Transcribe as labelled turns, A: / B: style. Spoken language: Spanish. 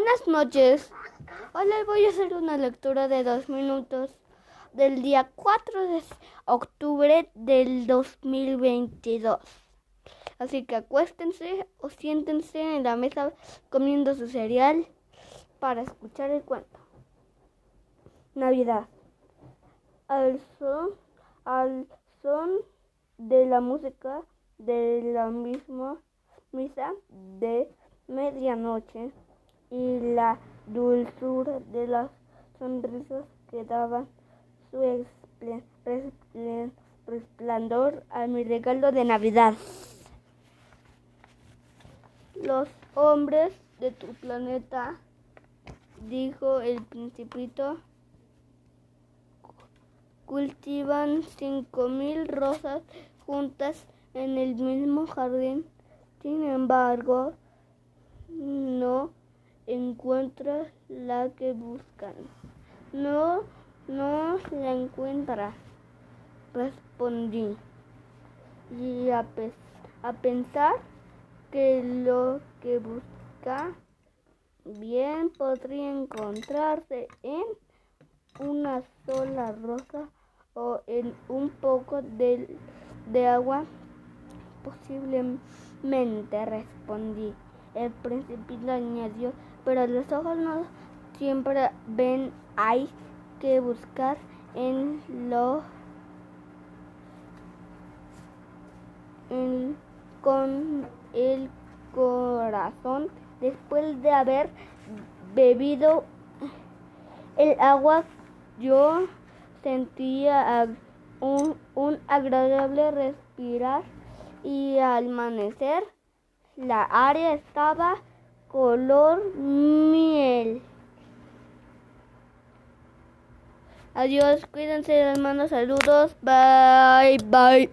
A: Buenas noches. Hoy les voy a hacer una lectura de dos minutos del día 4 de octubre del 2022. Así que acuéstense o siéntense en la mesa comiendo su cereal para escuchar el cuento. Navidad. Al son, al son de la música de la misma misa de medianoche y la dulzura de las sonrisas que daban su resplandor a mi regalo de Navidad. Los hombres de tu planeta, dijo el principito, cultivan cinco mil rosas juntas en el mismo jardín. Sin embargo, no encuentra la que buscan. No, no la encuentra, respondí. Y a, a pensar que lo que busca bien podría encontrarse en una sola rosa o en un poco de, de agua. Posiblemente respondí. El principito añadió, pero los ojos no siempre ven, hay que buscar en lo con el corazón. Después de haber bebido el agua yo sentía un, un agradable respirar y al amanecer la área estaba color miel. Adiós, cuídense, les mando saludos. Bye, bye.